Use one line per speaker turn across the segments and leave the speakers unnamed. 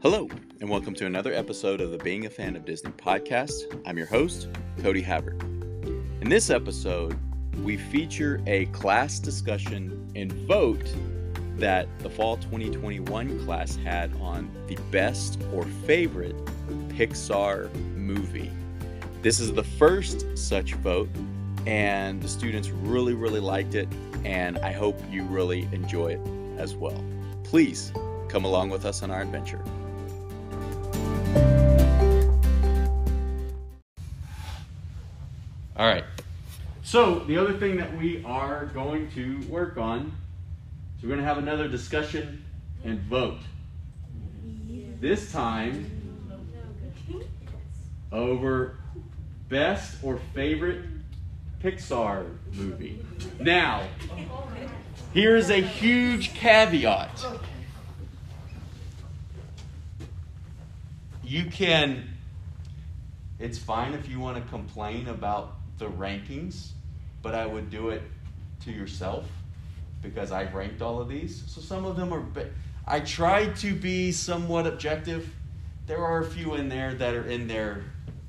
Hello, and welcome to another episode of the Being a Fan of Disney podcast. I'm your host, Cody Havard. In this episode, we feature a class discussion and vote that the fall 2021 class had on the best or favorite Pixar movie. This is the first such vote, and the students really, really liked it, and I hope you really enjoy it as well. Please come along with us on our adventure. So, the other thing that we are going to work on is we're going to have another discussion and vote. This time over best or favorite Pixar movie. Now, here is a huge caveat. You can, it's fine if you want to complain about the rankings, but I would do it to yourself because I've ranked all of these. So some of them are, I tried to be somewhat objective. There are a few in there that are in their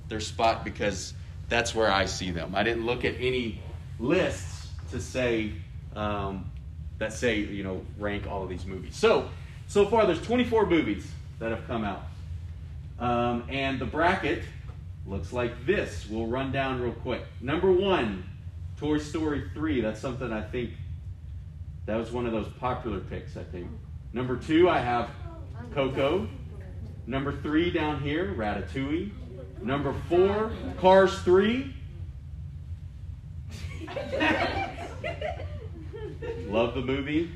their spot because that's where I see them. I didn't look at any lists to say um, that say you know rank all of these movies. So so far there's 24 movies that have come out, um, and the bracket looks like this. We'll run down real quick. Number one, Toy Story 3. That's something I think that was one of those popular picks. I think. Number two, I have Coco. Number three down here, Ratatouille. Number four, Cars 3. Love the movie.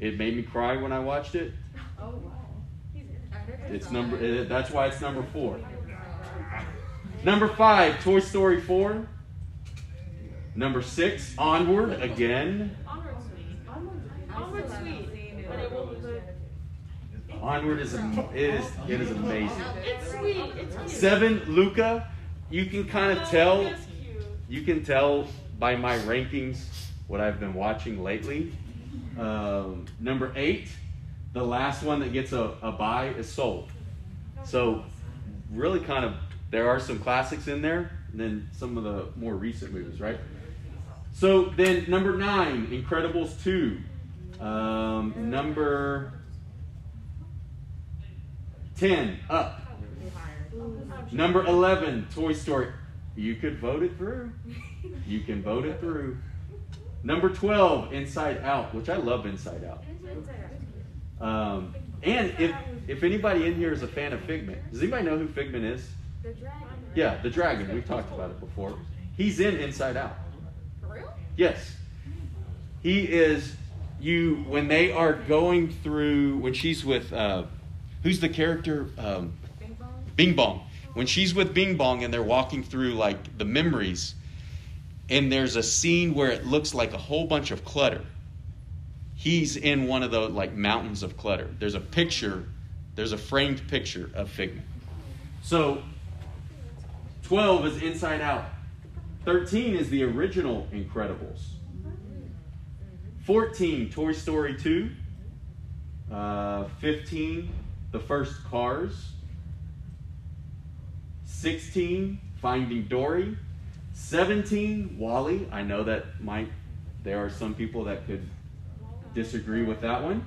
It made me cry when I watched it. Oh wow. It's number eh, that's why it's number 4. Number 5, Toy Story 4. Number 6, Onward again. Onward's sweet. Onward's sweet. Onward is it is it is amazing. It's sweet. It's cute. Seven, Luca. You can kind of tell. You can tell by my rankings what I've been watching lately. Um, number eight, the last one that gets a, a buy is Soul. So, really, kind of, there are some classics in there, and then some of the more recent movies, right? So then, number nine, Incredibles two. Um, number 10, up. Number 11, Toy Story. You could vote it through. You can vote it through. Number 12, Inside Out, which I love Inside Out. Um, and if, if anybody in here is a fan of Figment, does anybody know who Figment is? The dragon. Yeah, the dragon. We've talked about it before. He's in Inside Out. Yes. He is, you, when they are going through, when she's with, uh, who's the character? Um, Bing Bong. Bing Bong. When she's with Bing Bong and they're walking through like the memories, and there's a scene where it looks like a whole bunch of clutter. He's in one of the like mountains of clutter. There's a picture, there's a framed picture of Figment. So 12 is Inside Out. 13 is the original Incredibles. 14, Toy Story 2. Uh, 15, the first Cars. 16, Finding Dory. 17, WALL-E. I know that might, there are some people that could disagree with that one.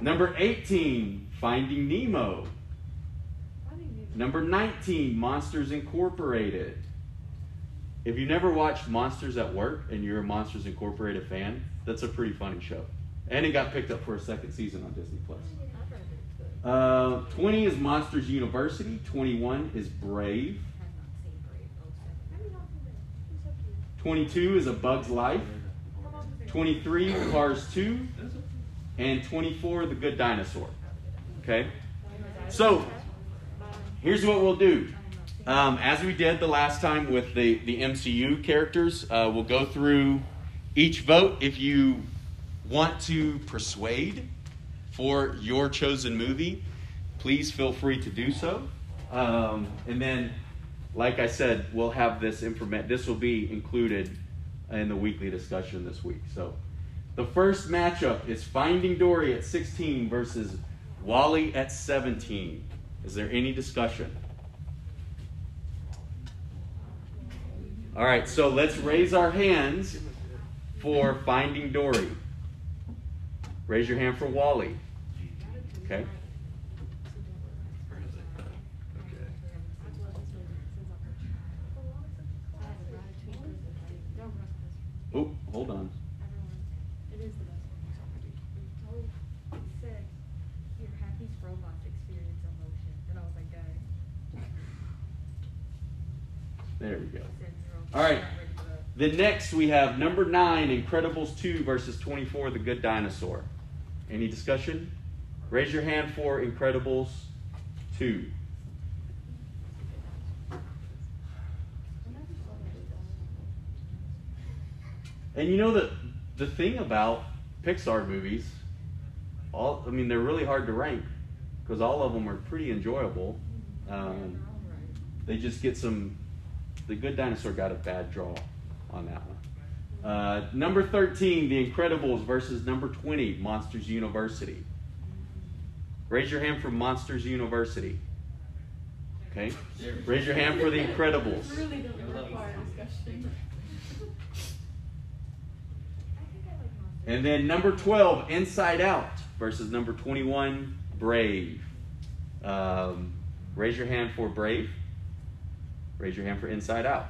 Number 18, Finding Nemo. Number 19, Monsters Incorporated. If you never watched Monsters at Work and you're a Monsters Incorporated fan, that's a pretty funny show. And it got picked up for a second season on Disney Plus. Uh, 20 is Monsters University. 21 is Brave. 22 is A Bug's Life. 23, Cars 2. And 24, The Good Dinosaur. Okay? So, here's what we'll do. Um, as we did the last time with the, the MCU characters, uh, we'll go through each vote. If you want to persuade for your chosen movie, please feel free to do so. Um, and then, like I said, we'll have this information. This will be included in the weekly discussion this week. So, the first matchup is Finding Dory at 16 versus WALL-E at 17. Is there any discussion? All right, so let's raise our hands for Finding Dory. Raise your hand for WALL-E. Okay. Oh, hold on.
It is the best one. It said, your Happy's robots experience emotion. And I was like, guys.
There we go.
I said, "Girl,
All right.
I'm not ready for that."
Then next we have number nine, Incredibles 2 versus 24, The Good Dinosaur. Any discussion? Raise your hand for Incredibles 2. And you know the the thing about Pixar movies, all I mean they're really hard to rank because all of them are pretty enjoyable. Um, they just get some. The Good Dinosaur got a bad draw on that one. Uh, number 13, The Incredibles versus number 20, Monsters University. Raise your hand for Monsters University. Okay? Raise your hand for The Incredibles.
Really doesn't require discussion. I think I like monsters.
And then number 12, Inside Out versus number 21, Brave. Um, raise your hand for Brave. Raise your hand for Inside Out.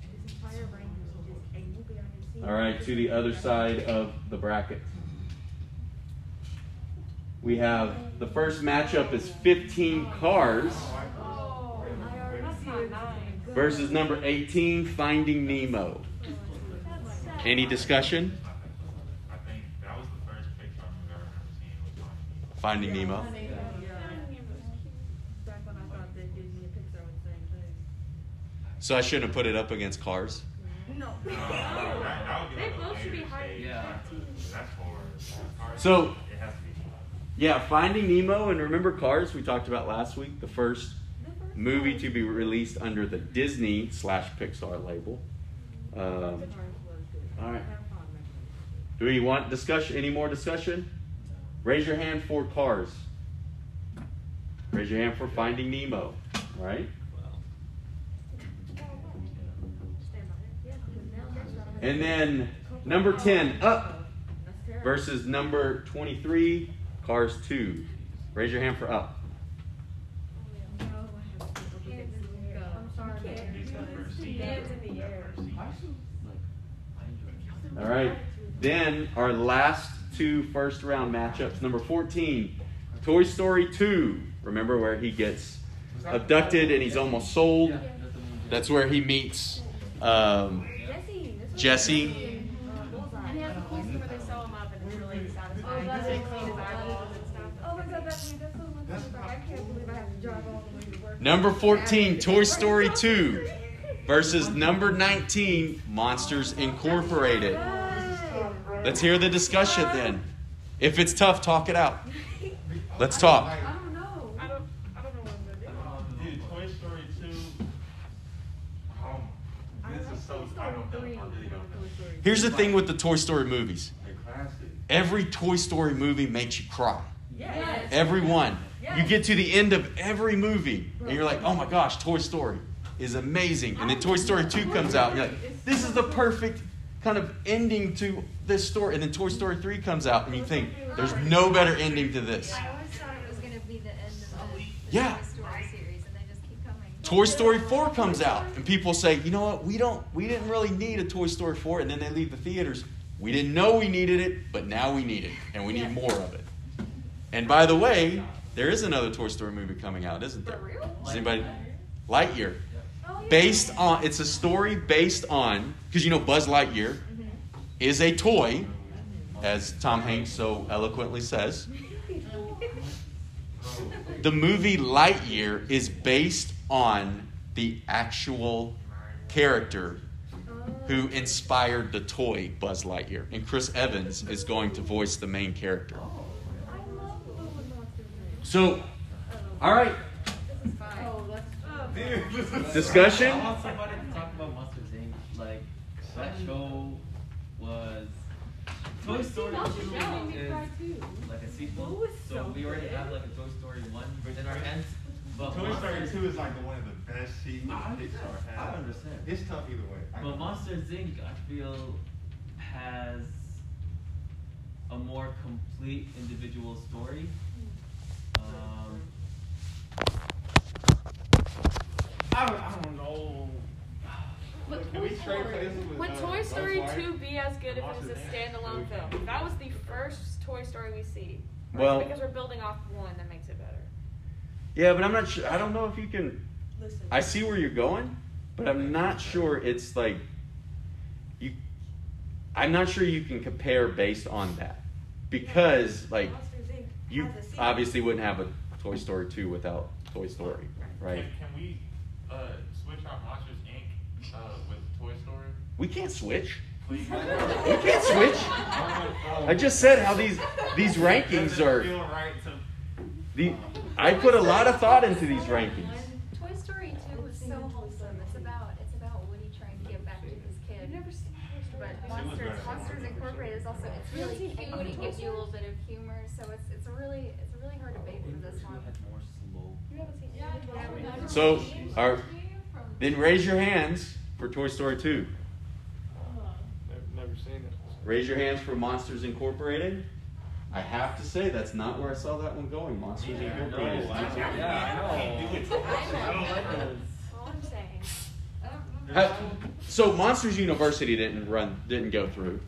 His entire brain is just a movie I can see.
All right, to the other side of the bracket. We have the first matchup is 15 cars versus number 18, Finding Nemo. Any discussion?
Finding Nemo.
So I shouldn't have put it up against Cars.
No.
That- that would be
They both should be
later
higher
stage.
Yeah.
That's horror. Cars,
So-
it has to be.
Yeah, Finding Nemo and remember Cars we talked about last week, the first movie to be released under the Disney slash Pixar label. Um,
Cars was good.
all right.
I have fond memories.
do we want discussion? Any more discussion? Raise your hand for Cars. Raise your hand for Finding Nemo. All right.
Stand by it. Yeah, because now that's not-
And then number 10, Up versus number 23, Cars 2. Raise your hand for Up. All right. Then our last two first round matchups. Number 14, Toy Story 2. Remember where he gets abducted and he's almost sold? That's where he meets um,
Jessie.
number 14, Toy Story 2 versus number 19, Monsters Incorporated. Let's hear the discussion then. If it's tough, talk it out. Let's talk.
I don't know.
I don't, I don't know what I'm gonna do.
Dude, Toy Story 2. Oh,
I
this
like
is so.
Toy
I don't know.
Story
I really
three.
don't know.
Toy Story
Here's the thing with the Toy Story movies every Toy Story movie makes you cry.
Yes.
Every one.
Yes.
You get to the end of every movie, and you're like, oh my gosh, Toy Story is amazing. And then Toy Story 2 comes out, and you're like, this is the perfect kind of ending to this story. And then Toy Story 3 comes out, and you think, there's no better ending to this.
I Toy Story
4 comes out, and people say, you know what, we don't we didn't really need a Toy Story 4, and then they leave the theaters. We didn't know we needed it, but now we need it, and we need more of it. And by the way, there is another Toy Story movie coming out, isn't there? Does anybody Lightyear. Oh, based on it's a story based on because you know Buzz Lightyear mm-hmm. is a toy, as Tom Hanks so eloquently says. The movie Lightyear is based on the actual character who inspired the toy Buzz Lightyear. And Chris Evans is going to voice the main character.
Oh, I love the little monsters.
So, all right,
This is fine.
Oh, that's. Oh.
discussion?
I want somebody to talk about Monsters Inc. Like that show was Toy Story 2
made me cry
is like a sequel. So
so
we already have like a Toy Story 1 in our hands. But
Toy Story 2 is like the one of the best sequels
I-
Pixar has.
I understand.
It's tough either way. I
but
know.
Monsters Inc. I feel has a more complete individual story. Um, I don't, I don't know.
Would
Can we
Toy
trade
Story,
places with,
would
uh,
Toy Story
Lightyear?
2 be as good if it was a standalone film? If that was the first Toy Story we see. Or is it
Well-
because we're building off one that makes it better.
Yeah, but I'm not sure. I don't know if you can.
Listen.
I see where you're going, but I'm not sure it's like you. I'm not sure you can compare based on that because like you
has a sequel.
obviously wouldn't have a Toy Story 2 without Toy Story, right?
Can, can we uh, switch out Monsters Inc. Uh, with Toy Story?
We can't switch.
Please.
We can't switch. I just said how these these rankings are.
feel right to.
The, I put a lot of thought into these rankings.
Toy Story 2 was so wholesome. It's about it's about Woody trying to get back to his kid.
I've never seen Toy Story.
But Monsters. Monsters Incorporated is also it's really
Really?
cute. It gives you a little bit of humor, so it's it's a really it's a really hard debate for this one.
had more slow.
You haven't
So, are, then raise your hands for Toy Story 2.
Never, never seen it.
Raise your hands for Monsters Incorporated. I have to say that's not where I saw that one going. Monsters
Yeah,
Incorporated.
no, I-
Yeah, I know.
can't do it.
I don't like this.
all I'm saying.
Ha- So Monsters University didn't run, didn't go through.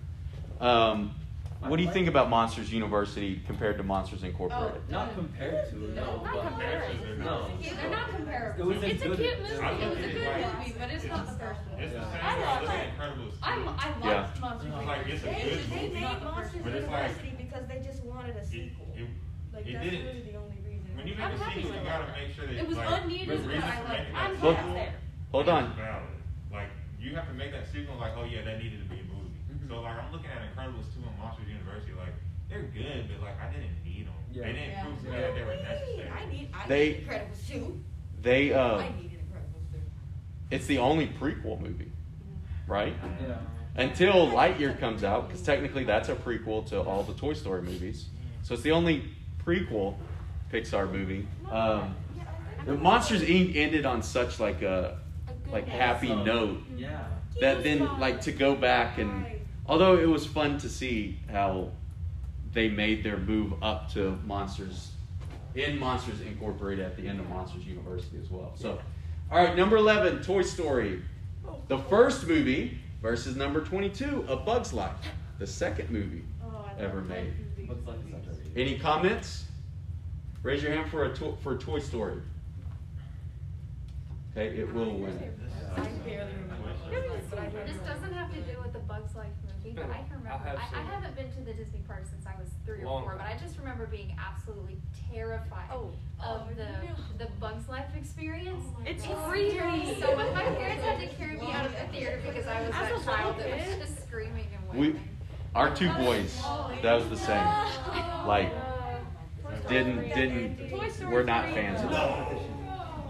Um, what do you think about Monsters University compared to Monsters Incorporated?
Not compared to, no.
Not
but-
comparing.
No.
They're not comparable.
It was a
it's a
good-
cute movie. It was a good
it like-
movie, but it's not the first one.
It's the same
I
as
love
Look
it.
at Incredibles.
I'm, I
Yeah.
Monsters
It's like, it's a
They,
good
they
movie.
made
Not the
Monsters
But it's like-
University because they just wanted a sequel.
it,
Like
it
that's
didn't-
really the only reason.
when you
I'm
make a
happy
sequel,
with
you
it.
gotta make sure that
It was
like,
unneeded, but I
for
love
making
it.
that
I'm
sequel
half there.
Hold on.
valid. Like you have to make that sequel like, oh yeah, that needed to be a movie.
Mhm.
So like I'm looking at Incredibles 2 and Monsters University, like they're good, but like I didn't need them.
Yeah.
They didn't
Yeah.
prove to me that they were necessary.
I need, I
They-
need Incredibles too.
They, uh,
I needed Incredibles too.
it's the only prequel movie, right?
Yeah.
Until Lightyear comes out, because technically that's a prequel to all the Toy Story movies. So it's the only prequel Pixar movie. Um, the Monsters Inc. ended on such like a like happy note
Yeah.
that then like to go back and although it was fun to see how they made their move up to monsters in monsters incorporated at the end of monsters university as well so all right number 11 toy story the first movie versus number 22 a bug's life the second movie
Oh,
Ever made.
those movies.
Looks like it's not very-
any comments raise your hand for a to- for toy story okay it will win
I barely remember. but I
This doesn't have to do with the Bugs Life movie, but I can
I have
I, I haven't been to the Disney park since I was three or
Long
four, but I just remember being absolutely terrified
Oh.
of
Oh,
the
yeah.
the Bugs Life experience.
Oh
It's
God.
free.
So much. My parents had to carry me out of the theater because I was
As
that
a
child that was
kid.
just screaming and
we our two boys oh, that was the same like didn't didn't we're not fans of that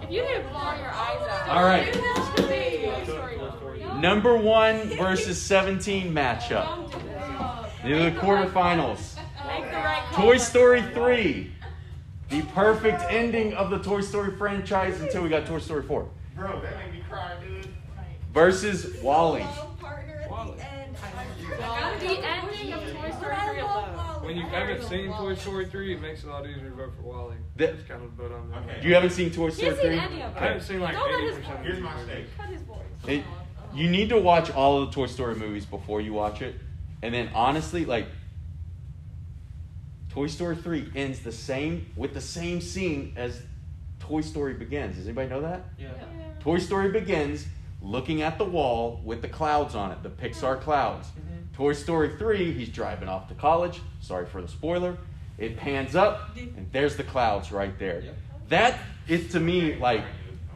If you didn't bawl your eyes out.
All right. Number one versus 17 matchup.
Don't do this.
These are the quarterfinals.
Make the right call.
Toy Story 3. The perfect ending of the Toy Story franchise until we got Toy Story 4.
Bro, that made me cry, dude.
Versus WALL-E.
Love
WALL-E.
the end.
Got the ending of Toy Story 3 alone.
When you haven't seen Toy Story 3, it makes it a lot easier to vote for WALL-E.
The-
It's kind of the vote on that.
Okay.
You haven't seen Toy
He
Story
hasn't
3?
seen any of
I haven't
it.
seen like
Don't let
80%
his
of.
Here's my
the
stake.
Cut his voice.
It, oh, oh. you need to watch all of the Toy Story movies before you watch it. And then honestly, like Toy Story 3 ends the same with the same scene as Toy Story Begins. Does anybody know that?
Yeah.
Toy Story begins looking at the wall with the clouds on it, the Pixar clouds. Mm-hmm. Toy Story 3, he's driving off to college. Sorry for the spoiler. It pans up, and there's the clouds right there.
Yep.
That is to me like,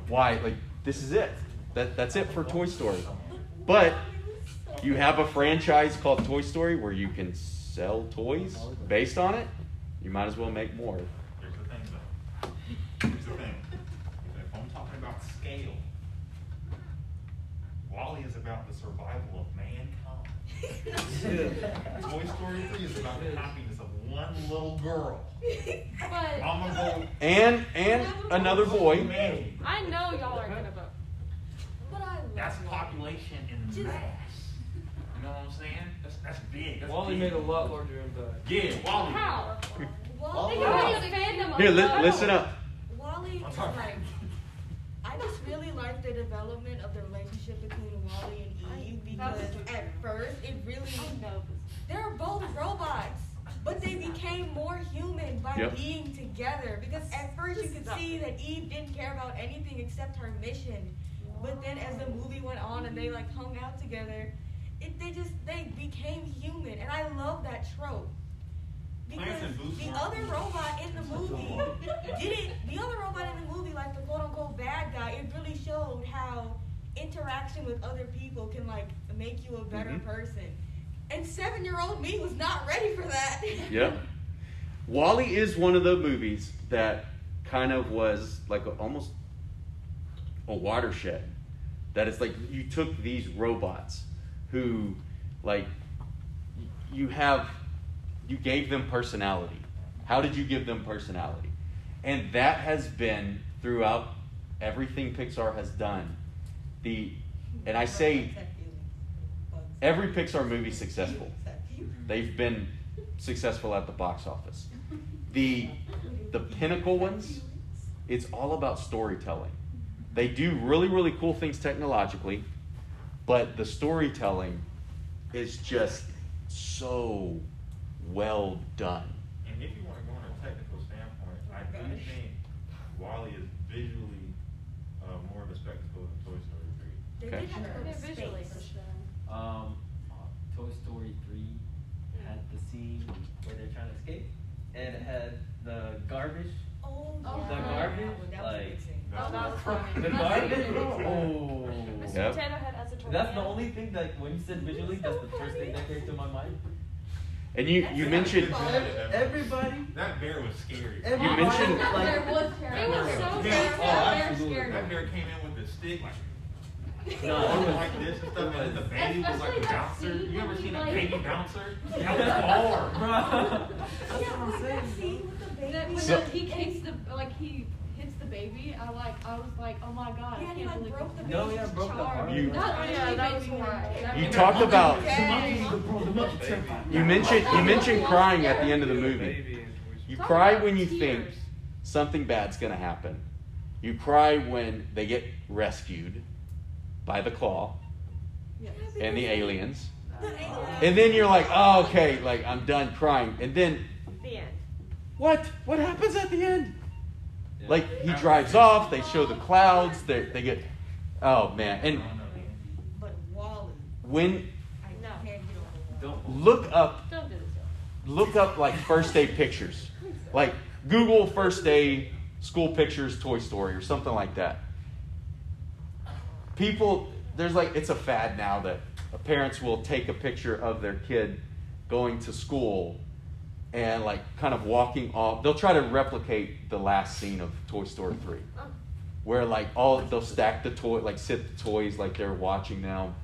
why? Like, this is it. That, that's it for Toy Story. But you have a franchise called Toy Story where you can sell toys based on it. You might as well make more.
Here's the thing, though. Here's the thing. If I'm talking about scale, WALL-E is about the survival of mankind. Toy Story 3 is about the happiness of one little girl.
But
I'm gonna go
And and another boy.
Manny.
I know y'all aren't gonna vote.
But I love
That's population in mass. You know what I'm saying? That's that's big. That's
WALL-E
big.
made a lot larger impact.
Yeah, WALL-E.
How?
WALL-E,
Think about the
Here, li- listen up.
WALL-E
I'm
is
sorry.
like, I just really like the development of the relationship between WALL-E and Eve because at first it really, they're both robots, but they became more human by
Yep.
being together. Because at first you could see that Eve didn't care about anything except her mission, but then as the movie went on and they like hung out together, it they just they became human, and I love that trope. Because
Plants and Boost
the other robot in the movie didn't the other robot in the movie, like the quote unquote bad guy, it really showed how interaction with other people can like make you a better
Mhm.
person. And seven year old me was not ready for that.
Yep. WALL-E is one of the movies that kind of was like a, almost a watershed. That is like you took these robots who, like, you have, you gave them personality. How did you give them personality? And that has been throughout everything Pixar has done. The, and I say every Pixar movie successful. They've been successful at the box office. The the pinnacle ones, it's all about storytelling. They do really really cool things technologically, but the storytelling is just so well done.
And if you want to go on a technical standpoint, I do think WALL-E is visually uh, more of a spectacle than Toy Story 3.
They
Okay.
did have to go
Yeah,
to
visually for sure.
Um, Toy Story 3 had the scene where they're trying to escape, and it had the garbage.
Oh,
Oh,
The
yeah.
garbage,
That was
like.
Oh, that was funny.
the garbage. Oh,
Mr. Potato Head as a tornado.
that's the only thing that when you said visually, that's the first thing that came to my mind.
And you you mentioned
Everybody,
That bear was scary.
everybody,
mentioned-
That
like,
bear was It was so
Yeah.
scary.
Oh,
That bear
absolutely.
scared
That
me.
bear came in with the stick like,
No, it was-
like this and stuff, and then the baby was like
Especially
a
that
bouncer.
scene
You ever
when
seen
he,
a
like-
baby bouncer? That was hard.
Bruh.
Yeah, like that scene with the baby.
That, when
So-
the- he hits the like he hits the baby, I like I was like, oh my god,
Yeah,
I
he
can't
like
believe
broke the
it.
No, yeah, broke the
charm.
arm.
You-
Not
Oh,
really
yeah, that was
one.
horrible.
you talked about you mentioned you mentioned crying at the end of the movie.
Baby and Toy
You cry when you think something bad's going to happen. You cry when they get rescued by the claw and the aliens.
The aliens.
And then you're like, oh, okay, like I'm done crying. And then,
The end.
what? What happens at the end? Like he drives off. They show the clouds. They they get, oh man. And
But WALL-E,
when
I
No.
can't get over WALL-E.
Don't.
look up
Don't do this.
look up like first day pictures, like Google first day school pictures Toy Story or something like that. People, there's like it's a fad now that parents will take a picture of their kid going to school and like kind of walking off. They'll try to replicate the last scene of Toy Story three, where like all they'll stack the toy, like sit the toys like they're watching them,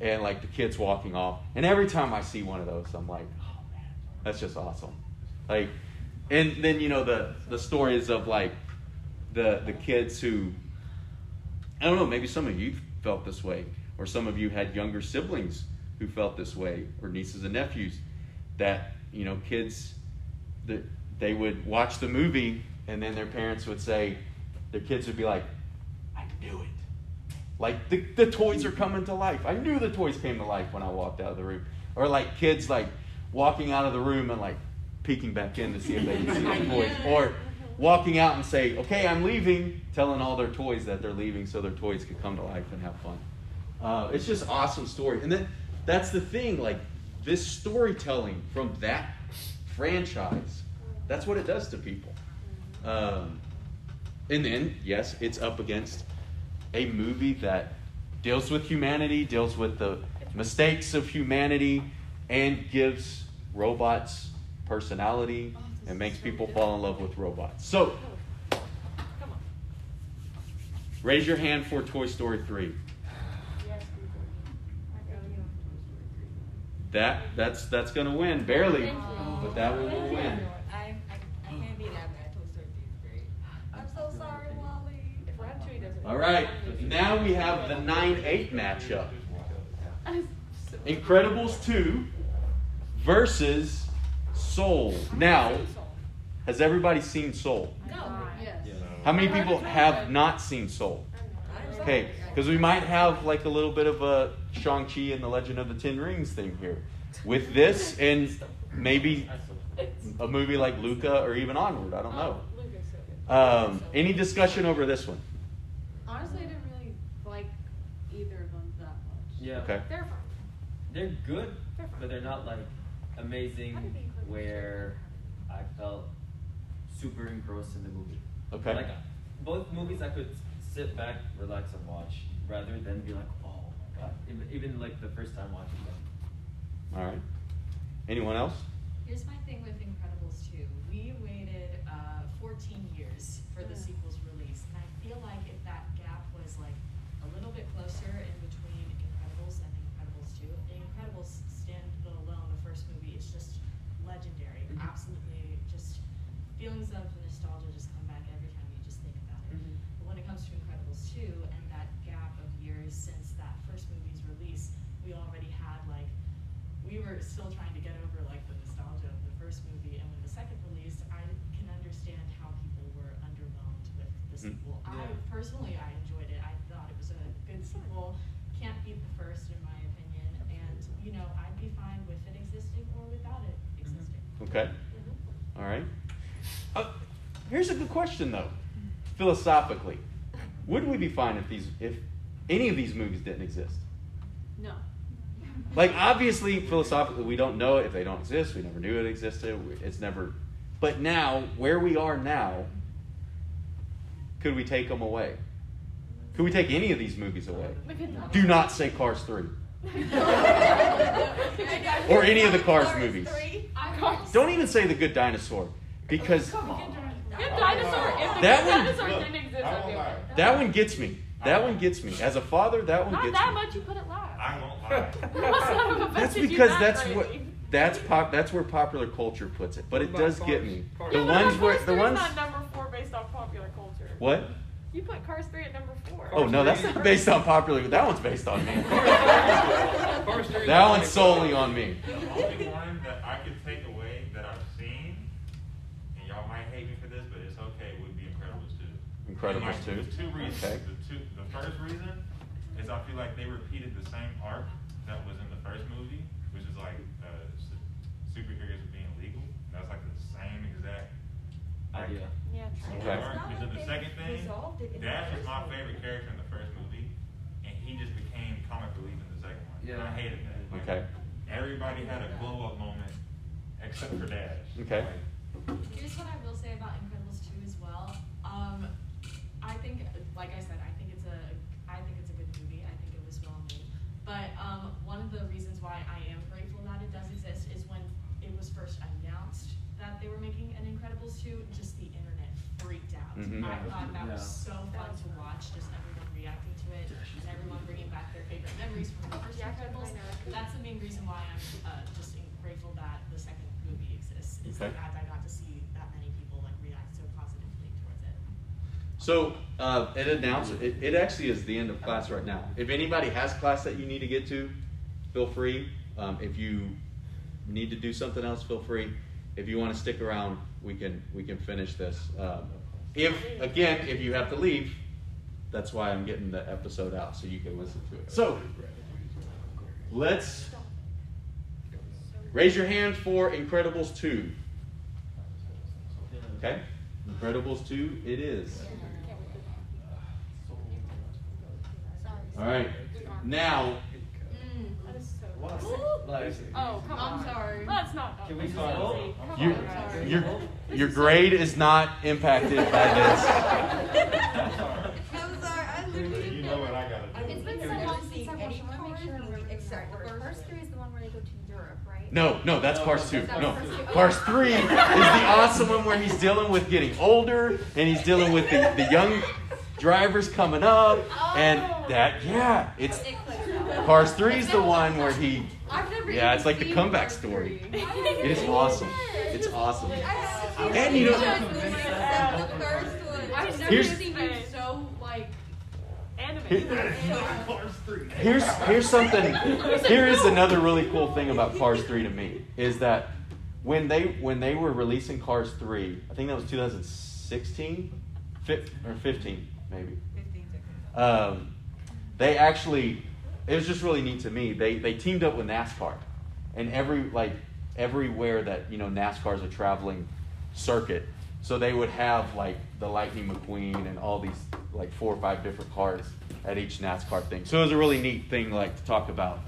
and like the kids walking off. And every time I see one of those, I'm like, oh man, that's just awesome. Like, and then you know the the stories of like the the kids who I don't know, maybe some of you felt this way, or some of you had younger siblings who felt this way, or nieces and nephews that you know kids that they would watch the movie and then their parents would say their kids would be like i knew it. Like the, the toys are coming to life. I knew the toys came to life when i walked out of the room. Or like kids like walking out of the room and like peeking back in to see if they can see the toys. or walking out and say okay i'm leaving telling all their toys that they're leaving so their toys could come to life and have fun. Uh, it's just awesome story. And then that's the thing like this storytelling from that franchise that's what it does to people. Um, and then yes it's up against a movie that deals with humanity deals with the mistakes of humanity and gives robots personality and makes people fall in love with robots. So raise your hand for toy story 3
Yes, Google.
That that's that's gonna win barely, but that one will win.
I, I, I can't be that mad. Toy Story 3 is. I'm so sorry, WALL-E.
If
All right, now we have the nine eight matchup. Incredibles two versus Soul. Now, has everybody seen Soul?
No.
Yes.
How many people have not seen Soul? Okay, because we might have like a little bit of a Shang-Chi and the Legend of the Ten Rings thing here. With this and maybe a movie like Luca or even Onward, I don't know.
Luca's so good.
Um, any discussion over this one?
Honestly, I didn't really like either of them that much.
Yeah.
Okay.
They're fine.
They're good, but they're not like amazing where I felt super engrossed in the movie.
Okay.
Like both movies I could sit back, relax and watch rather than be like, oh my god. Uh, even, even like the first time watching them.
All right. Anyone else?
Here's my thing with Incredibles 2. We waited uh, 14 years for the hmm. sequel's release, and I feel like if that gap was like a little bit closer in between Incredibles and Incredibles 2, The Incredibles stand alone, the first movie, it's just legendary. Mm-hmm. Absolutely, just feelings of nostalgia just come back every time you just think about it.
Mhm.
But when it comes to Incredibles 2 and that gap of years since that first movie's release, we already had like we were still trying to get over like the nostalgia of the first movie, and when the second released, I can understand how people were underwhelmed with the
Mhm.
sequel. I
Yeah.
personally, I enjoyed it. I thought it was a good sequel. Can't beat the first, in my opinion, and you know, I'd be fine with it existing or without it existing.
Okay. All right. Uh, here's a good question though. Philosophically, would we be fine if these if any of these movies didn't exist?
No.
Like obviously, philosophically, we don't know if they don't exist. We never knew it existed. It's never. But now, where we are now, could we take them away? Could we take any of these movies away?
We could not.
Do not say Cars three or any of the Cars movies. Don't even say the Good Dinosaur because
Good dinosaur. If
That
good
one,
dinosaur
look,
didn't exist,
I won't lie.
That one gets me. That one gets me. As a father, that one
Not
gets
that
me.
much. You put it last.
I won't lie.
What son of a bitch
That's because that's
crazy?
what that's pop. That's where popular culture puts it. But it
What about
does get me.
Cars?
The
Yeah,
ones where the ones.
not number four based on popular culture.
What?
You put Cars three at number four.
Oh no, that's not based on popular. That one's based on me.
Cars three
That one's solely on me.
The only one that I could take away that I've seen, and y'all might hate me for this, but it's okay, would be Incredibles 2.
Incredibles
And, like,
2?
There's two reasons.
Okay.
The, two, the first reason is I feel like they repeated the same arc that was in the first movie, which is like uh, superheroes being legal. That's like the same exact like,
Idea.
Yeah.
Story
Okay.
arc. And then the second thing,
Resolved it in the
Dash was my favorite character in the first movie, and he just became comic relief in the second one. And I hated that. Like,
Okay.
Everybody had a glow up moment except for Dash.
Okay.
Like,
Here's what I will say about Incredibles 2 as well. Um, I think, like I said, I think it's a, I think it's a good movie. I think it was well made. But um, one of the reasons why I am grateful that it does exist is when it was first announced that they were making an Incredibles 2, just the internet freaked out.
Mhm.
I thought that was
Yeah.
so fun to watch, just everyone reacting to it and everyone bringing back their favorite memories from the first
Yeah, I
Incredibles. That's the main reason why I'm uh, just grateful that the second movie exists. Is
Okay.
that I got to see that many people like react so positively towards it.
So uh, it announced it, it actually is the end of class right now. If anybody has class that you need to get to, feel free. Um, if you need to do something else, feel free. If you want to stick around, we can we can finish this. Um, if again, if you have to leave, that's why I'm getting the episode out so you can listen to it. So let's raise your hand for Incredibles two. Okay, Incredibles two, it is. All right. Now,
That is so.
Like,
Oh, come on.
I'm sorry.
That's not.
Can we start
easy.
over?
Come
your your your grade is not impacted by this.
I'm sorry, I literally.
you know what I gotta do.
It's been so long since I watched.
any
I want to make sure I
Cars
the
except the
order.
first
three is the one where they go to Europe, right?
No, no, that's Cars two.
That's
No,
oh.
Cars three is the awesome one where he's dealing with getting older and he's dealing with the, the young drivers coming up and oh. that yeah, it's
It clicks out.
Cars 3 is the one where he. Yeah, it's like the comeback story. It is awesome. It's awesome. And you know,
the first one.
I've never
Here's-
seen you so like
Animated.
here's here's something. Here is another really cool thing about Cars 3 to me is that when they when they were releasing Cars 3, I think that was 2016, fif- or 15 maybe. Um, they actually it was just really neat to me. They they teamed up with NASCAR, and every like everywhere that you know NASCAR's a traveling circuit, so they would have like the Lightning McQueen and all these like four or five different cars at each NASCAR thing. So it was a really neat thing like to talk about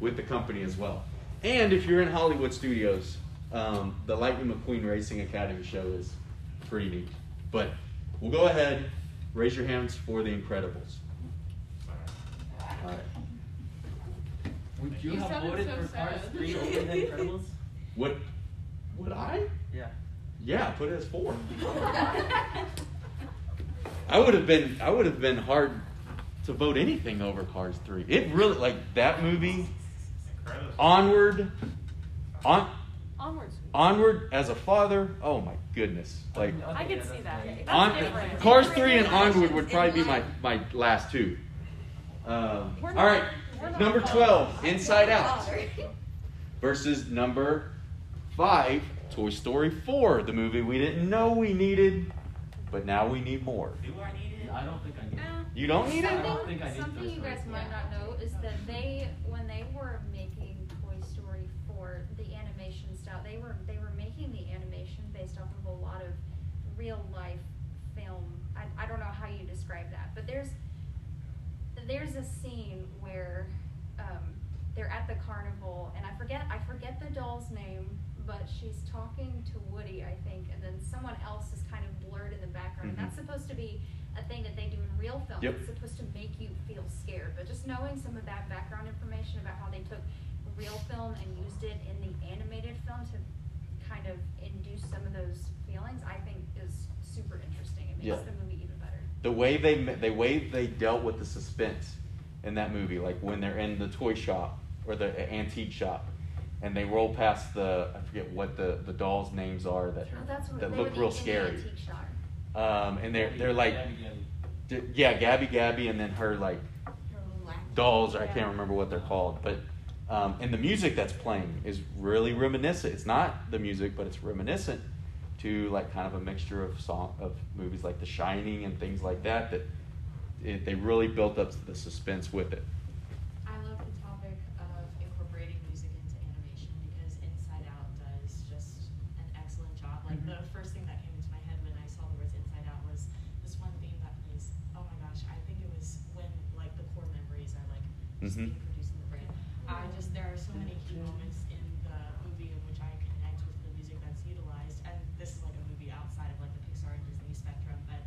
with the company as well. And if you're in Hollywood studios, um, the Lightning McQueen Racing Academy show is pretty neat. But we'll go ahead, raise your hands for the Incredibles. All right.
Would you,
You
have voted
so
for Cars 3 over The Incredibles?
Would would I?
Yeah.
Yeah, put it as four. I would have been I would have been hard to vote anything over Cars Three. It really like that movie.
Incredible.
Onward, on
Onwards.
onward as a father. Oh my goodness! Like
I could see that.
On. Cars Three and Onward would probably be my my last two. Um, all right, number twelve, Inside Out versus number five, Toy Story 4, the movie we didn't know we needed, but now we need more.
Do I need it?
I don't think I need it.
Uh, you don't need
I
it?
don't think I need
Something you guys might not know is that they, when they were making Toy Story 4, the animation style, they were, they were making the animation based off of a lot of real life film. I, I don't know how you describe that, but there's, there's a scene where, um, they're at the carnival, and I forget, I forget the doll's name, but she's talking to Woody, I think, and then someone else is kind of blurred in the background.
Mhm.
that's supposed to be a thing that they do in real film.
Yep.
It's supposed to make you feel scared, but just knowing some of that background information about how they took real film and used it in the animated film to kind of induce some of those feelings, I think is super interesting. It makes
Yeah.
the movie.
The way they ma- the way they dealt with the suspense in that movie, like when they're in the toy shop or the antique shop, and they roll past the I forget what the, the dolls' names are that
Oh, that's what
that look real
in
scary.
antique shop.
Um, and they're they're like,
Gabby, Gabby.
d- yeah, Gabby Gabby, and then her like dolls. I can't remember what they're called, but um, and the music that's playing is really reminiscent. It's not the music, but it's reminiscent to like kind of a mixture of song of movies like The Shining and things like that. That it, they really built up the suspense with it.
I love the topic of incorporating music into animation because Inside Out does just an excellent job. Like the first thing that came into my head when I saw the words Inside Out was this one theme that plays. Oh my gosh, I think it was when like the core memories are like just
Mhm.
being produced in the brain. I just there are so many key moments in the movie in which I connect with the music that's utilized, and this is like a movie outside of like the Pixar and Disney spectrum, but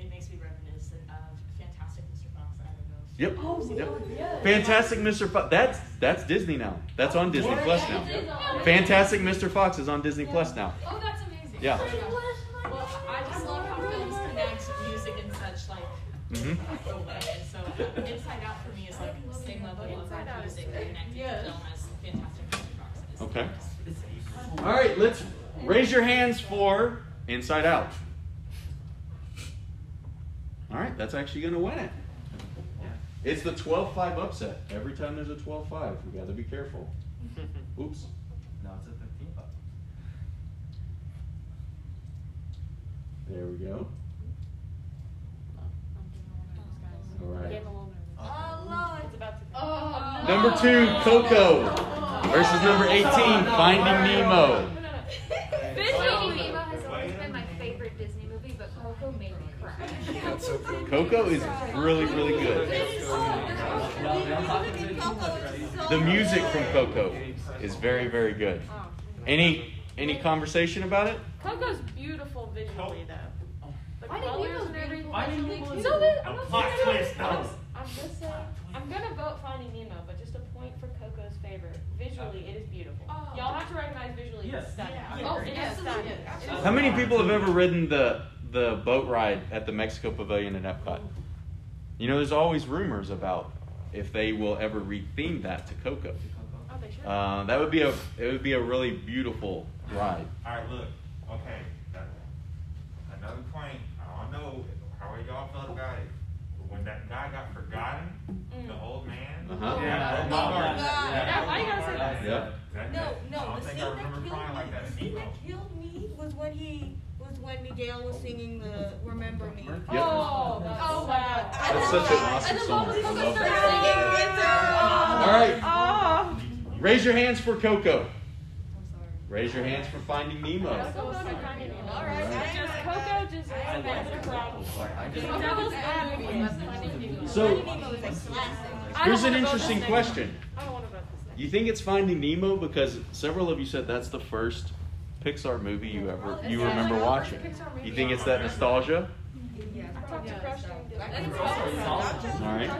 it makes me reminiscent of Fantastic Mr. Fox. I don't know. if-
Yep. yep. Fantastic Mr. Fox. That's that's Disney now. That's on Disney Plus now. Fantastic Mr. Fox is on Disney Plus now.
Oh, that's amazing.
Yeah.
Well, I just love how films connect music in such like
Mhm.
a way. And so Inside Out for me is like the same level of
Inside Out
music
great.
connecting
Yeah.
to film as Fantastic Mr. Fox is.
Okay. All right, let's raise your hands for Inside Out. All right, that's actually going to win it. It's the 12 5 upset. Every time there's a 12 5, we got to be careful. Oops.
Now it's a 15 buck.
There we go. All right.
Oh, Lord.
It's about to.
Oh,
Number two, Coco versus number 18, Finding Nemo.
Finding Nemo has always been my favorite Disney movie, but Coco made me cry.
Coco is really, really good. The music from Coco is very, very good. Any any conversation about it?
Coco's beautiful visually though. The
Finding
colors
Nemo's
and everything.
Finding Nemo is
So that, I'm
A
not
plot twist.
I'm- I'm just saying, I'm gonna vote Finding Nemo, but just a point for Coco's favor. Visually, it is beautiful.
Oh.
Y'all have to recognize visually
Yes.
it's stunning.
Yeah.
Oh, it is
yes.
stunning.
Yes.
How many people have ever ridden the the boat ride at the Mexico Pavilion in Epcot? You know, there's always rumors about if they will ever retheme that to Coco.
Oh, they should.
Uh, that would be a it would be a really beautiful ride.
All right, look, okay, that, another point, I don't know how y'all felt about it, but when that guy got forgotten, the old man.
Uh-huh.
that broke my
Oh,
heart.
God.
Yeah, why you gotta say that?
Yep.
That-
No, no, the scene that killed me,
like that
the scene that killed me was when he, was when Miguel was singing the Remember Me.
Yep.
Oh, oh that's
Oh,
sad.
my
That's such an awesome song. I love
that.
All right,
Oh.
raise your hands for Coco.
I'm sorry.
Raise your hands for Finding Nemo.
Coco to Finding Nemo.
All right,
Just Coco just
I
is
like
the problem.
I just-
Devil's advocate.
So-
Nemo is a classic.
I don't
Here's an interesting question.
I don't want to vote this next.
You think it's Finding Nemo because several of you said that's the first Pixar movie you ever you
It's
remember
definitely
watching.
first Pixar movie
You think it's that nostalgia?
I talked to Crush during dinner.
All right.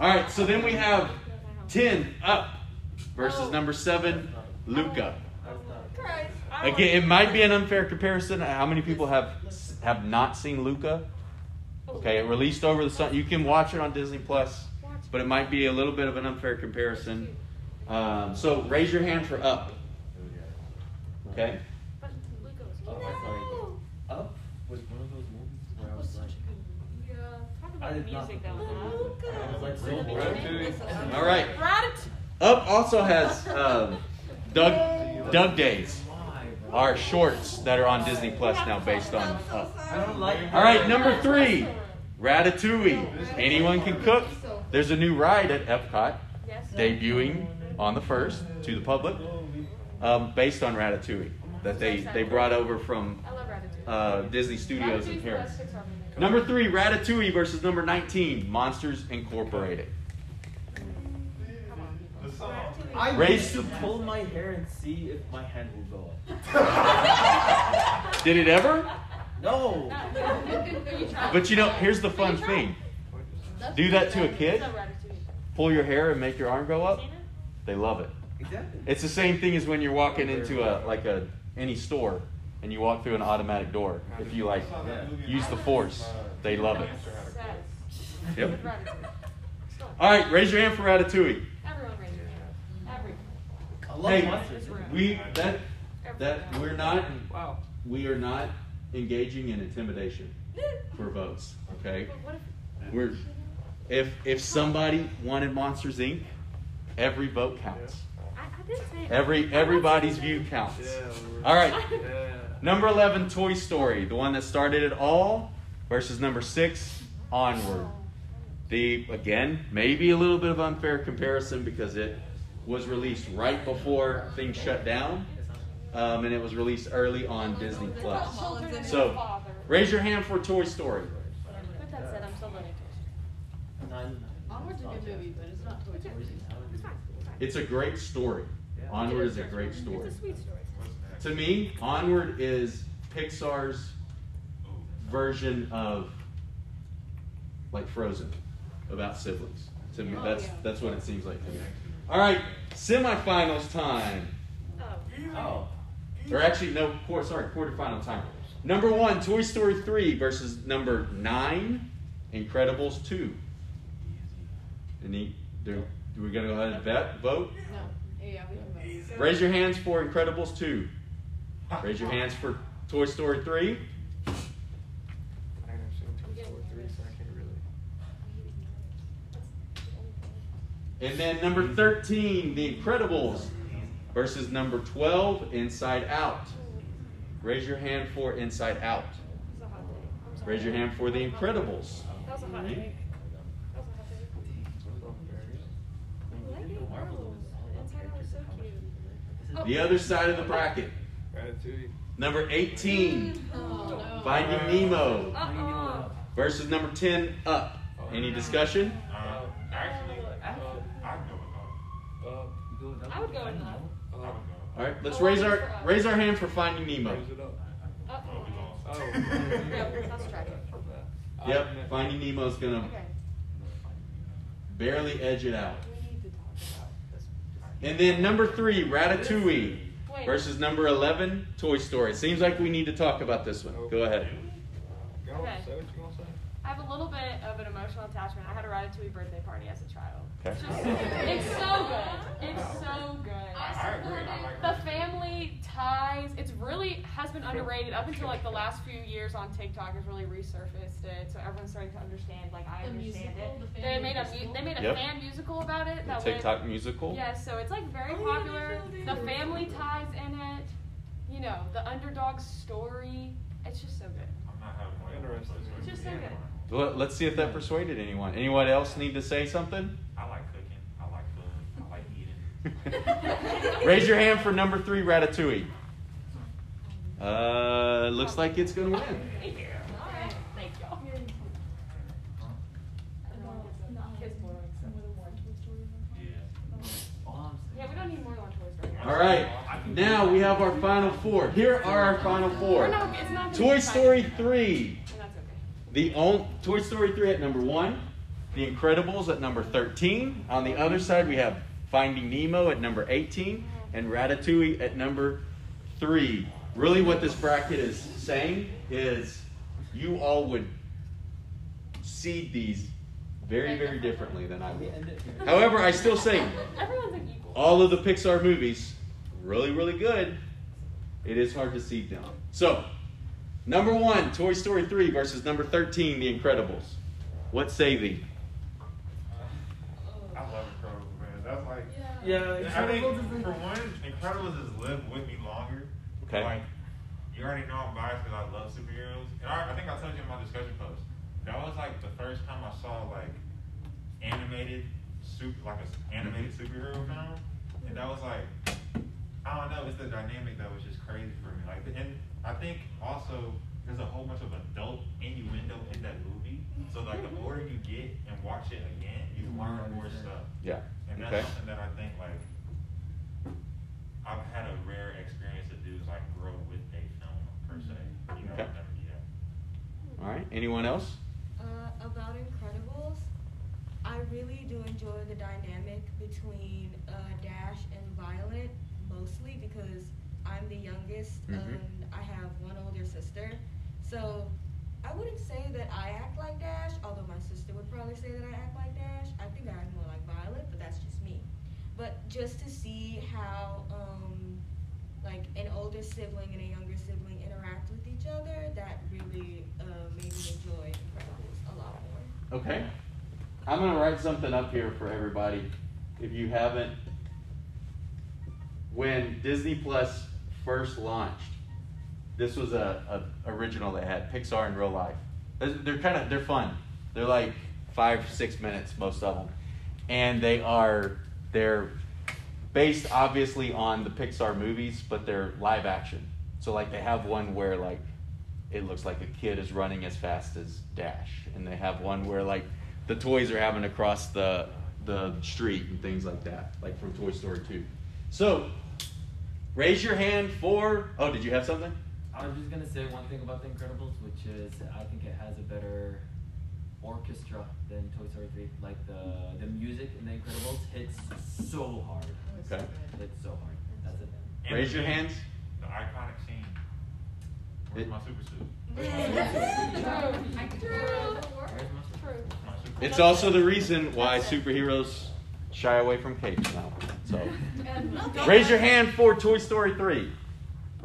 All right. So then we have ten up versus number seven, Luca. Again, it might be an unfair comparison. How many people have have not seen Luca? Okay, it released over the sun. You can watch it on Disney Plus, but it might be a little bit of an unfair comparison. Um, so raise your hand for up. Okay.
But Luca was
Oh,
cute.
I thought Up was one of those movies where I was like,
Yeah. Talk
I
about the
did not-
music though.
I was like so bored.
All right. Up also has um, Dug Dug Days,
Why, bro?
our shorts that are on Disney Plus now based on Up.
I don't like.
All right, number three, Ratatouille. Anyone can cook. There's a new ride at Epcot, debuting on the first to the public, um, based on Ratatouille that they they brought over from
I love Ratatouille.
uh, Disney Studios in Paris.
best Pixar movie.
Number three, Ratatouille versus number 19, Monsters Incorporated.
I
Race-
to pull my hair and see if my hand will go up.
Did it ever?
No.
But you know, here's the fun thing. Do that to a kid,
It's a Ratatouille.
pull your hair and make your arm go up. They love it.
Exactly.
It's the same thing as when you're walking into a like a any store and you walk through an automatic door. If you like use the force, they love it. Yep.
With Ratatouille. Still.
All right, raise your hand for Ratatouille.
Everyone raise your hand. Everyone.
I love
Hey,
monsters.
we that that we're not
Wow.
we are not engaging in intimidation for votes. Okay,
But what if
we're if if somebody wanted Monsters Inc. Every vote counts.
I, I did say
Every everybody's view counts. All right. Number 11, Toy Story, the one that started it all, versus number 6, Onward. The, again, maybe a little bit of unfair comparison because it was released right before things shut down, um, and it was released early on Disney Plus. So, raise your hand for Toy Story.
With that said, I'm still voting Toy Story.
Onward's a good movie, but it's not Toy Story.
It's fine. It's
a great story. Onward is a great story.
It's a sweet story.
To me, Onward is Pixar's version of like Frozen about siblings. To me, oh, that's that's what it seems like to me. All right, semifinals time,
Oh.
Oh.
or actually no, quar- sorry, quarterfinal time. Number one, Toy Story three versus number nine, Incredibles two. Any? Do, do we gonna go ahead and vet, vote?
No. Yeah, we can vote.
Raise your hands for Incredibles 2. Raise your hands for Toy Story 3.
I ain't never seen Toy Story 3, so I can't really.
And then number 13, The Incredibles versus number 12, Inside Out. Raise your hand for Inside Out.
That was a hot take. I'm sorry.
Raise your hand for The Incredibles.
That was a hot take. That was a hot take. I like it. Marvelous. Inside Out was so cute.
The other side of the bracket,
Ratatouille.
number 18,
Oh, no.
Finding Nemo
Uh-uh.
versus number 10, Up. Any discussion?
Uh, actually, I'd go with
Uh,
I would go with.
Up.
Uh.
All right, let's raise our raise our hand for Finding Nemo.
up.
Uh-oh.
Oh, we lost.
Oh.
Yep, that's tragic.
Yep, Finding Nemo's gonna
Okay.
barely edge it out.
We need to talk about this.
And then number three, Ratatouille
Wait.
versus number 11, Toy Story. It Seems like we need to talk about this one. Go ahead.
Okay.
say what you gonna say.
I have a little bit of an emotional attachment. I had a Ratatouille birthday party as a child.
Okay.
It's, so good. It's so good.
I agree.
The family ties. It's really has been underrated up until like the last few years on TikTok has really resurfaced it. So everyone's starting to understand. Like I
The
understand
musical,
it.
the
They made a
musical?
they made a
Yep.
fan musical about it.
The
That
TikTok
went,
musical.
Yes, so it's like very
Oh,
popular.
showed
The family ties in it. You know, the underdog story. It's just so good.
I'm not having one of those.
Interesting.
It's just so good.
Well, let's see if that persuaded anyone. Anyone else need to say something?
I like cooking. I like food. I like eating.
Raise your hand for number three, Ratatouille. Uh, looks like it's gonna win.
Thank you. Thank y'all.
Yeah.
All I'm
Yeah, we don't need more than one Toy Story.
All right, now we have our final four. Here are our final four.
not, it's not
Toy Story 3.
And that's okay.
The on, Toy Story 3 at number one. The Incredibles at number 13. On the other side, we have Finding Nemo at number 18 and Ratatouille at number 3. Really, what this bracket is saying is you all would seed these very, very differently than I would.
end it here.
However, I still say
Everyone's like equal.
all of the Pixar movies, really, really good. It is hard to seed them. So, number one, Toy Story 3 versus number 13, The Incredibles. What say thee?
I love Incredibles. That's like.
Yeah,
I think for one, Incredibles has lived with me longer.
Okay.
Like, you already know I'm biased because I love superheroes, and I, I think I told you in my discussion post. That was like the first time I saw like animated super, like an animated mm-hmm. superhero film, and that was like, I don't know, it's the dynamic that was just crazy for me. Like, and I think also there's a whole bunch of adult innuendo in that movie. So like the older you get and watch it again, you learn more stuff.
Yeah.
And that's
Okay.
something that I think like I've had a rare experience to do is like grow with a film per se. You know,
Okay.
Never, yeah.
All right. Anyone else?
Uh, about Incredibles, I really do enjoy the dynamic between uh, Dash and Violet, mostly because I'm the youngest
Mhm.
and I have one older sister. So I wouldn't say that I act like Dash, although my sister would probably say that I act like Dash. I think I act more like Violet, but that's just me. But just to see how um, like an older sibling and a younger sibling interact with each other, that really uh, made me enjoy Incredibles a lot more.
Okay. I'm going to write something up here for everybody. If you haven't, when Disney Plus first launched, this was a, a original they had Pixar in real life. They're- kind of they're fun. They're like five six minutes most of them, and they are they're based obviously on the Pixar movies, but they're live action. So like they have one where like it looks like a kid is running as fast as Dash, and they have one where like the toys are having to cross the the street and things like that, like from Toy Story 2. So, raise your hand for. Oh, did you have something?
I was just gonna say one thing about The Incredibles, which is I think it has a better orchestra than Toy Story 3. Like the the music in The Incredibles hits so hard.
Okay.
Hits so hard. That's it.
And
Raise
the
your
scene,
hands.
The iconic scene. Where's
It-
my super suit?
Where's my-
My super
It's also the reason why superheroes shy away from capes now. So, raise your hand for Toy Story 3.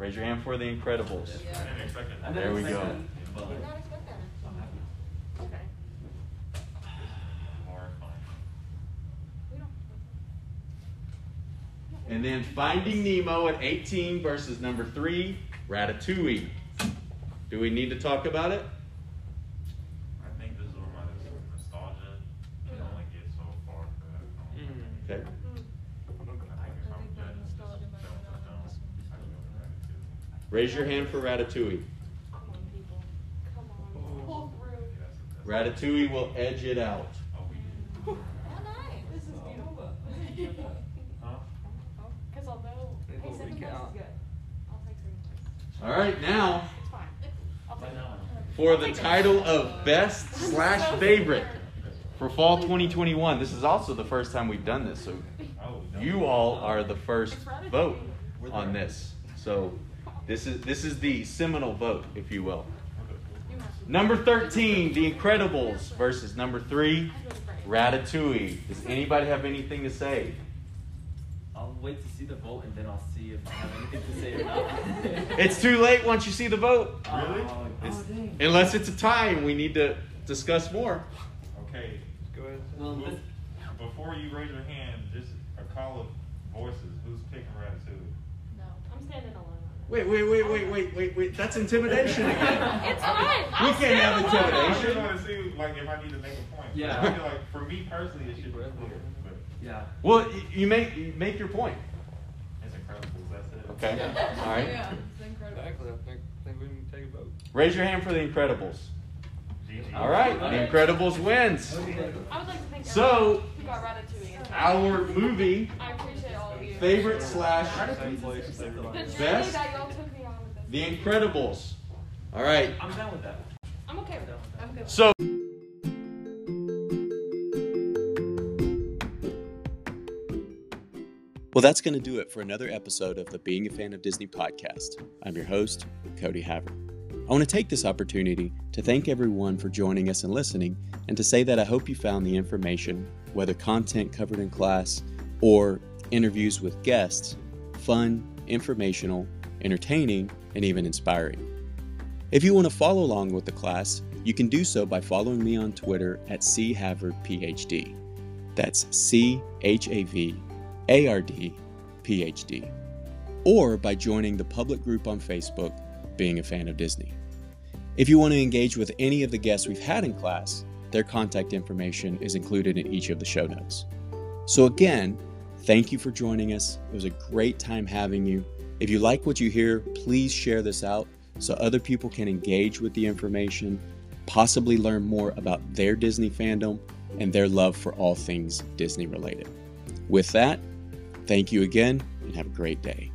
Raise your hand for The Incredibles.
I didn't expect it.
I
There we go.
that, but
Did not expect that.
I'm happy.
Okay.
Horrifying.
We don't.
And then Finding Nemo at 18 versus number 3, Ratatouille. Do we need to talk about it?
I think this is where my nostalgia can only get so far for that film.
Okay.
I think if I'm judging just film for film, I can go for Ratatouille.
Raise your hand for Ratatouille.
Come on, people. Come on.
Ratatouille will edge it out.
Oh,
nice.
This is beautiful. Because although, is good. I'll take.
All right, now for the title of Best slash Favorite for Fall 2021. This is also the first time we've done this, so you all are the first vote on this. So this is this is the seminal vote, if you will. Number 13, The Incredibles versus number 3, Ratatouille. Does anybody have anything to say?
I'll wait to see the vote and then I'll see if I have anything to say or not.
It's too late once you see the vote.
Really?
Oh, oh.
Unless it's a tie and we need to discuss more.
Okay.
Go ahead.
Well,
Be-
this,
Before you raise your hand, just a call of voices. Who's picking Ratatouille?
No, I'm standing alone on
Wait, wait, wait, wait, wait, wait, wait. That's intimidation again.
It's fine.
We
I'll
can't
stand
have
alone.
I just
intimidation.
want to see, like, if I need to make a point.
Yeah.
I feel like, for me personally, it should be clear, but
yeah.
Well, you make you make your point.
it's incredible. That's it.
Okay.
Yeah.
All right.
It's incredible.
Exactly. I think, think we can take a vote.
Raise your hand for the Incredibles.
GG.
All right. The Incredibles wins.
I would like to thank
So-
everyone who got Ratatouille.
Our movie
I appreciate all of you.
favorite slash
Same place, same
The
Best?
that y'all took me on with this.
The Incredibles. All right.
I'm down with that.
I'm okay with that.
I'm
that.
down with that.
So. Well, that's going to do it for another episode of the Being a Fan of Disney podcast. I'm your host, Cody Havard. I want to take this opportunity to thank everyone for joining us and listening, and to say that I hope you found the information, whether content covered in class or interviews with guests, fun, informational, entertaining, and even inspiring. If you want to follow along with the class, you can do so by following me on Twitter at CHavardPhD. That's C H A V A R D PhD. Or by joining the public group on Facebook, Being a Fan of Disney. If you want to engage with any of the guests we've had in class, their contact information is included in each of the show notes. So, again, thank you for joining us. It was a great time having you. If you like what you hear, please share this out so other people can engage with the information, possibly learn more about their Disney fandom and their love for all things Disney related. With that, thank you again and have a great day.